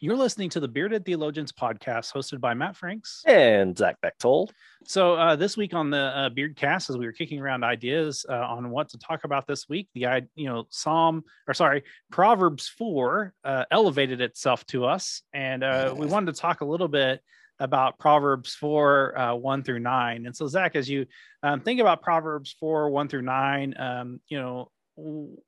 You're listening to the Bearded Theologians podcast, hosted by Matt Franks and Zach Bechtold. So uh, this week on the uh, Beardcast, as we were kicking around ideas uh, on what to talk about this week, the you know Psalm or sorry Proverbs four uh, elevated itself to us, and uh, we wanted to talk a little bit about Proverbs 4, uh, 1 through 9. And so, Zach, as you um, think about Proverbs 4, 1 through 9, um, you know,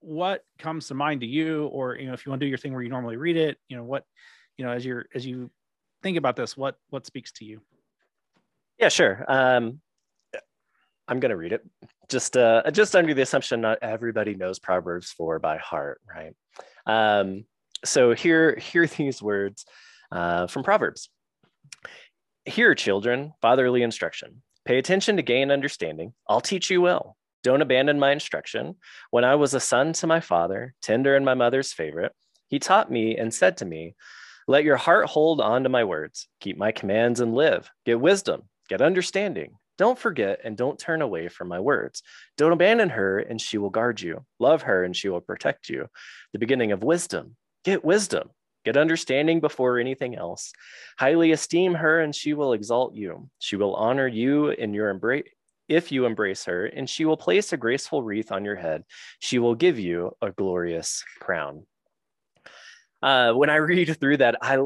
what comes to mind to you? Or you know if you want to do your thing where you normally read it you know what you know as you're as you think about this what what speaks to you? Yeah sure. Um i'm going to read it. Just uh just under the assumption not everybody knows proverbs 4 by heart right? Um so here here these words uh, from proverbs. Here children fatherly instruction. Pay attention to gain understanding. I'll teach you well don't abandon my instruction. When I was a son to my father, tender and my mother's favorite, he taught me and said to me, Let your heart hold on to my words, keep my commands and live. Get wisdom, get understanding. Don't forget and don't turn away from my words. Don't abandon her and she will guard you. Love her and she will protect you. The beginning of wisdom. Get wisdom. Get understanding before anything else. Highly esteem her and she will exalt you. She will honor you in your embrace if you embrace her, and she will place a graceful wreath on your head. She will give you a glorious crown. Uh, when I read through that, I,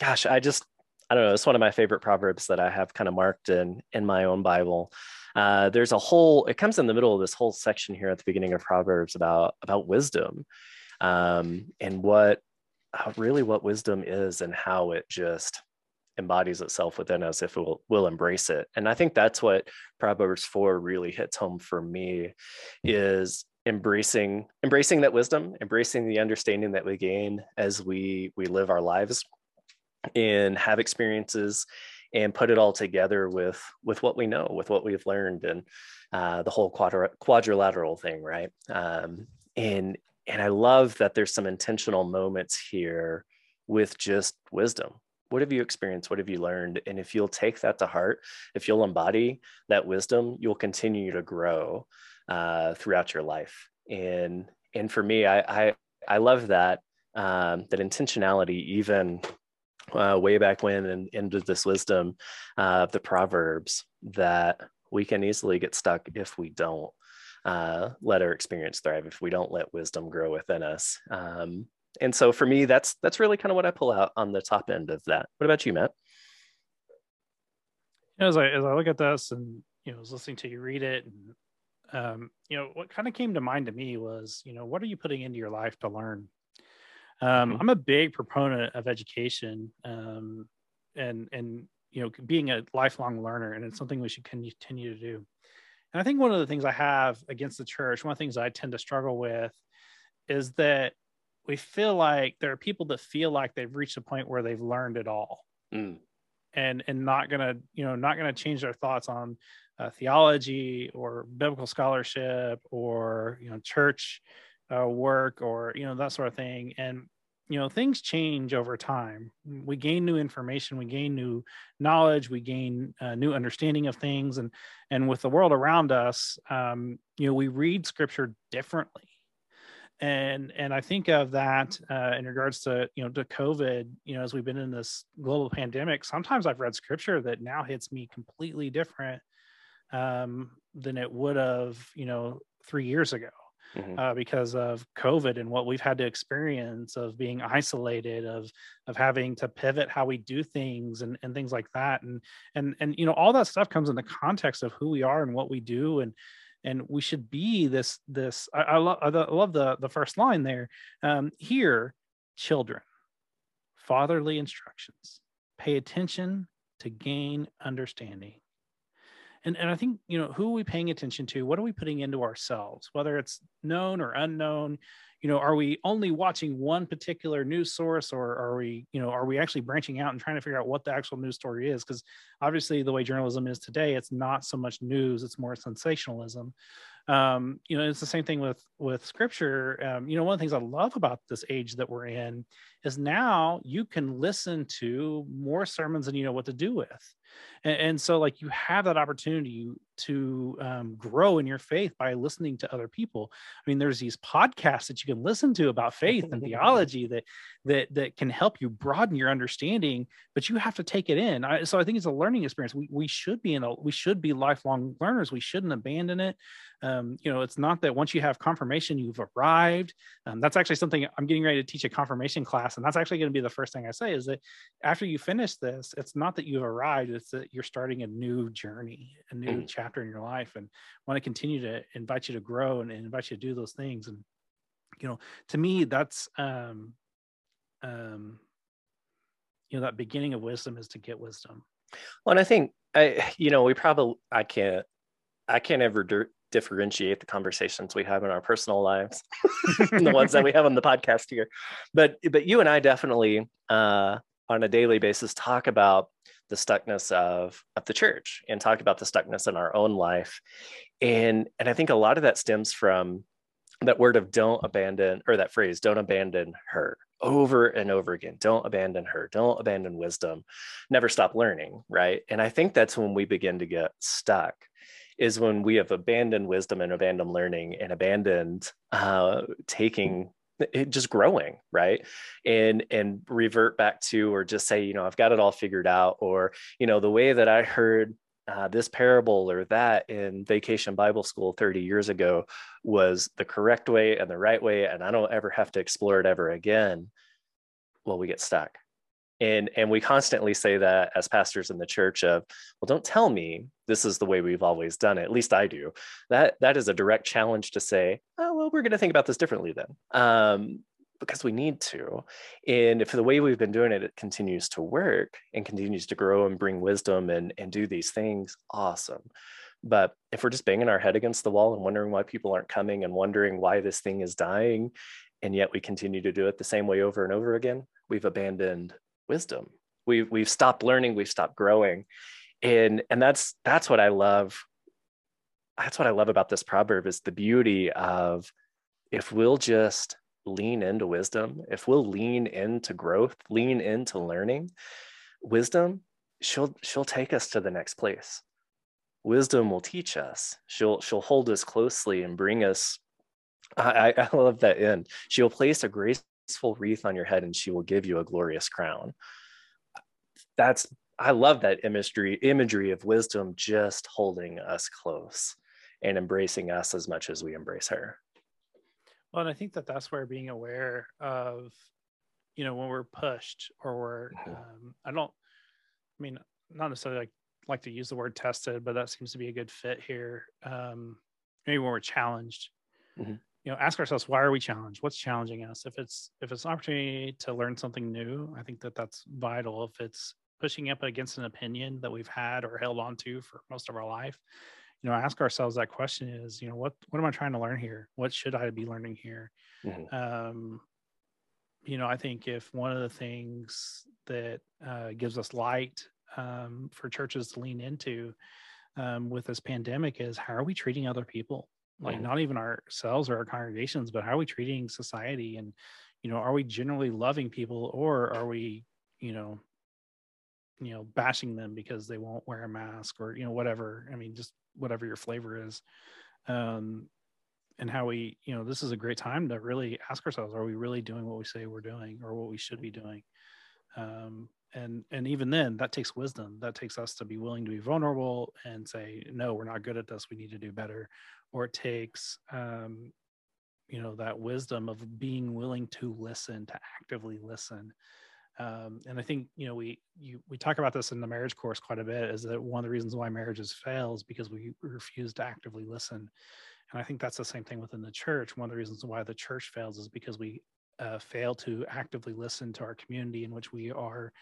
gosh, I just, I don't know. It's one of my favorite proverbs that I have kind of marked in in my own Bible. Uh, there's a whole. It comes in the middle of this whole section here at the beginning of Proverbs about about wisdom, um, and what uh, really what wisdom is, and how it just embodies itself within us if we'll, we'll embrace it. And i think that's what proverbs 4 really hits home for me is embracing embracing that wisdom embracing the understanding that we gain as we we live our lives and have experiences and put it all together with with what we know with what we've learned and uh, the whole quadri- quadrilateral thing right? Um, and and i love that there's some intentional moments here with just wisdom what have you experienced? What have you learned? And if you'll take that to heart if you'll embody that wisdom you'll continue to grow uh, throughout your life. And and for me i i, I love that um, that intentionality even uh, way back when and into this wisdom uh, of the proverbs that we can easily get stuck if we don't uh, let our experience thrive if we don't let wisdom grow within us. Um, and so for me that's that's really kind of what i pull out on the top end of that. What about you matt? As i as i look at this and you know was listening to you read it and um, you know what kind of came to mind to me was you know what are you putting into your life to learn? Um, mm-hmm. i'm a big proponent of education um, and and you know being a lifelong learner and it's something we should continue to do. And i think one of the things i have against the church one of the things i tend to struggle with is that we feel like there are people that feel like they've reached a point where they've learned it all. Mm. and and not gonna you know not gonna change their thoughts on uh, theology or biblical scholarship or you know church uh, work or you know that sort of thing. And you know things change over time. We gain new information we gain new knowledge we gain uh, new understanding of things. And and with the world around us um, you know we read scripture differently and and I think of that uh, in regards to you know to COVID. You know, as we've been in this global pandemic, sometimes I've read scripture that now hits me completely different um, than it would have you know three years ago. Mm-hmm. Uh, because of COVID and what we've had to experience of being isolated, of of having to pivot how we do things and, and things like that, and and and you know all that stuff comes in the context of who we are and what we do, and and we should be this this i, I, lo- I love the the first line there um, here children fatherly instructions. Pay attention to gain understanding and and i think you know who are we paying attention to? What are we putting into ourselves? Whether it's known or unknown you know are we only watching one particular news source or are we you know are we actually branching out and trying to figure out what the actual news story is? Because obviously the way journalism is today it's not so much news it's more sensationalism. Um, you know it's the same thing with with scripture. Um, you know one of the things i love about this age that we're in is now you can listen to more sermons than you know what to do with. And, and so like you have that opportunity to um, grow in your faith by listening to other people. I mean there's these podcasts that you can listen to about faith and theology that that that can help you broaden your understanding but you have to take it in. I, so i think it's a learning experience. We, we should be in a we should be lifelong learners. We shouldn't abandon it. Um, you know it's not that once you have confirmation you've arrived. Um, that's actually something i'm getting ready to teach a confirmation class and that's actually going to be the first thing i say is that after you finish this it's not that you've arrived it's that you're starting a new journey a new mm. chapter in your life and want to continue to invite you to grow and, and invite you to do those things. And you know to me that's um um you know that beginning of wisdom is to get wisdom. Well and i think i you know we probably i can't i can't ever differentiate the conversations we have in our personal lives and the ones that we have on the podcast here. But but you and i definitely uh, on a daily basis talk about the stuckness of of the church and talk about the stuckness in our own life. And and i think a lot of that stems from that word of don't abandon or that phrase don't abandon her over and over again. Don't abandon her. Don't abandon wisdom. Never stop learning right? And i think that's when we begin to get stuck is when we have abandoned wisdom and abandoned learning and abandoned uh, taking it just growing right? And and revert back to or just say you know i've got it all figured out or you know the way that i heard uh, this parable or that in vacation bible school 30 years ago was the correct way and the right way and i don't ever have to explore it ever again well we get stuck and and we constantly say that as pastors in the church of well don't tell me this is the way we've always done it. At least i do. That that is a direct challenge to say oh well we're going to think about this differently then. Um, because we need to. And if the way we've been doing it it continues to work and continues to grow and bring wisdom and and do these things. Awesome. But if we're just banging our head against the wall and wondering why people aren't coming and wondering why this thing is dying and yet we continue to do it the same way over and over again we've abandoned wisdom. We've we've stopped learning, we've stopped growing. And and that's that's what I love. That's what I love about this proverb is the beauty of if we'll just lean into wisdom, if we'll lean into growth, lean into learning, wisdom, she'll she'll take us to the next place. Wisdom will teach us. She'll she'll hold us closely and bring us. I, I love that end. She'll place a grace graceful wreath on your head and she will give you a glorious crown. That's I love that imagery imagery of wisdom just holding us close and embracing us as much as we embrace her. Well, and I think that that's where being aware of, you know, when we're pushed or we're, mm-hmm. um, I don't, I mean, not necessarily like like to use the word tested, but that seems to be a good fit here. Um, maybe when we're challenged, mm-hmm you know ask ourselves why are we challenged? What's challenging us? If it's if it's an opportunity to learn something new i think that that's vital. If it's pushing up against an opinion that we've had or held on to for most of our life you know ask ourselves that question is you know what what am i trying to learn here? What should i be learning here? Mm-hmm. um you know i think if one of the things that uh, gives us light um, for churches to lean into um, with this pandemic is how are we treating other people like mm-hmm. not even ourselves or our congregations but how are we treating society? And you know are we generally loving people or are we you know you know bashing them because they won't wear a mask or you know whatever i mean just whatever your flavor is. Um and how we you know this is a great time to really ask ourselves are we really doing what we say we're doing or what we should be doing? Um and and even then that takes wisdom. That takes us to be willing to be vulnerable and say no we're not good at this. We need to do better or it takes um, you know that wisdom of being willing to listen to actively listen. Um, and i think you know we you, we talk about this in the marriage course quite a bit is that one of the reasons why marriages fail is because we refuse to actively listen. And i think that's the same thing within the church. One of the reasons why the church fails is because we uh, fail to actively listen to our community in which we are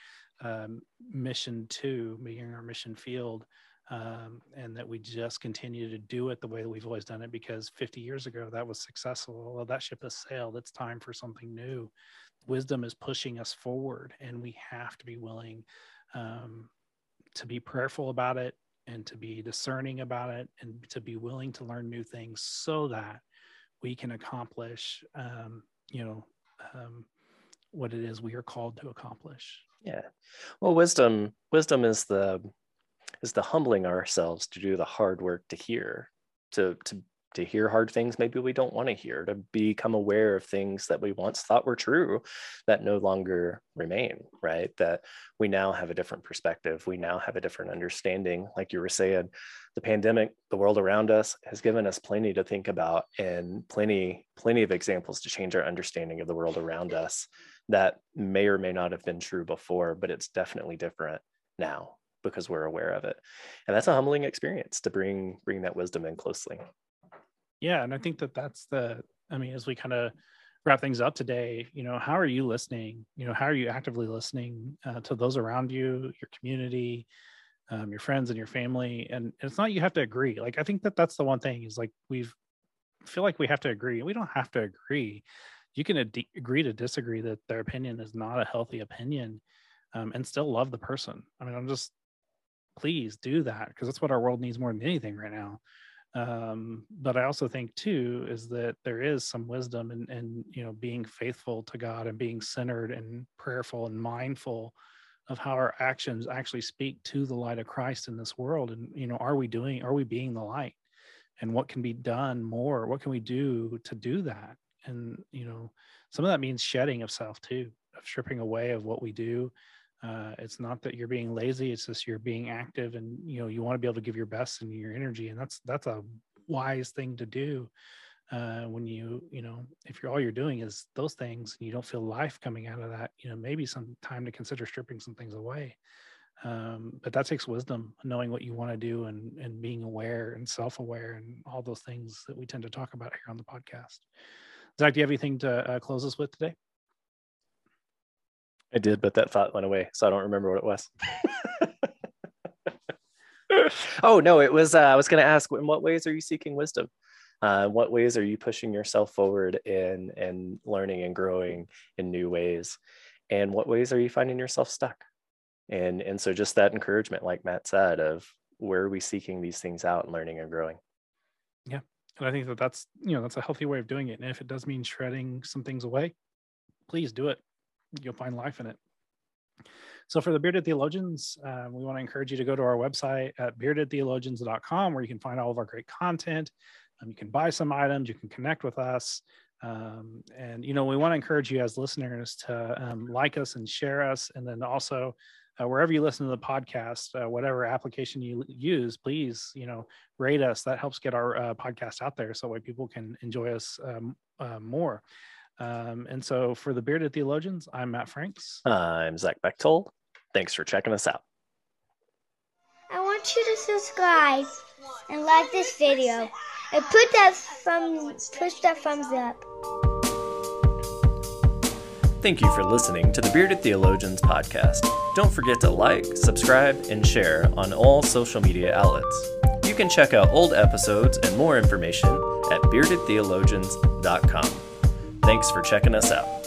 um, mission to being our mission field um, and that we just continue to do it the way that we've always done it because 50 years ago that was successful. Well, that ship has sailed. It's time for something new. Wisdom is pushing us forward, and we have to be willing um, to be prayerful about it and to be discerning about it and to be willing to learn new things so that we can accomplish, um, you know, um, what it is we are called to accomplish. Yeah. Well, wisdom wisdom is the is the humbling ourselves to do the hard work to hear, to to to hear hard things maybe we don't want to hear, to become aware of things that we once thought were true that no longer remain, right? That we now have a different perspective. We now have a different understanding. Like you were saying, the pandemic, the world around us has given us plenty to think about and plenty, plenty of examples to change our understanding of the world around us that may or may not have been true before, but it's definitely different now because we're aware of it. And that's a humbling experience to bring bring that wisdom in closely. Yeah and i think that that's the i mean as we kind of wrap things up today you know how are you listening? You know how are you actively listening uh, to those around you your community um, your friends and your family? And it's not you have to agree. Like i think that that's the one thing is like we've feel like we have to agree we don't have to agree. You can ad- agree to disagree that their opinion is not a healthy opinion um, and still love the person. I mean i'm just please do that because that's what our world needs more than anything right now. Um, but i also think too is that there is some wisdom in, in you know being faithful to god and being centered and prayerful and mindful of how our actions actually speak to the light of christ in this world. And you know are we doing are we being the light? And what can be done more? What can we do to do that? And you know some of that means shedding of self too of stripping away of what we do uh, it's not that you're being lazy it's just you're being active and you know you want to be able to give your best and your energy and that's that's a wise thing to do uh, when you you know if you're all you're doing is those things and you don't feel life coming out of that you know maybe some time to consider stripping some things away. Um, but that takes wisdom knowing what you want to do and and being aware and self-aware and all those things that we tend to talk about here on the podcast. Zach do you have anything to uh, close us with today I did, but that thought went away, so I don't remember what it was. oh no, it was. Uh, I was going to ask, in what ways are you seeking wisdom? Uh, what ways are you pushing yourself forward in and learning and growing in new ways? And what ways are you finding yourself stuck? And and so just that encouragement, like Matt said, of where are we seeking these things out and learning and growing? Yeah, and I think that that's you know that's a healthy way of doing it. And if it does mean shredding some things away, please do it you'll find life in it. So for the Bearded Theologians, uh, we want to encourage you to go to our website at beardedtheologians.com where you can find all of our great content. Um, you can buy some items, you can connect with us. Um, and, you know, we want to encourage you as listeners to um, like us and share us. And then also, uh, wherever you listen to the podcast, uh, whatever application you use, please, you know, rate us. That helps get our uh, podcast out there so that way people can enjoy us um, uh, more. Um, and so for the Bearded Theologians, I'm Matt Franks. I'm Zach Bechtold. Thanks for checking us out. I want you to subscribe and like this video and put that thumb, push that thumbs up. Thank you for listening to the Bearded Theologians podcast. Don't forget to like, subscribe, and share on all social media outlets. You can check out old episodes and more information at beardedtheologians.com. Thanks for checking us out.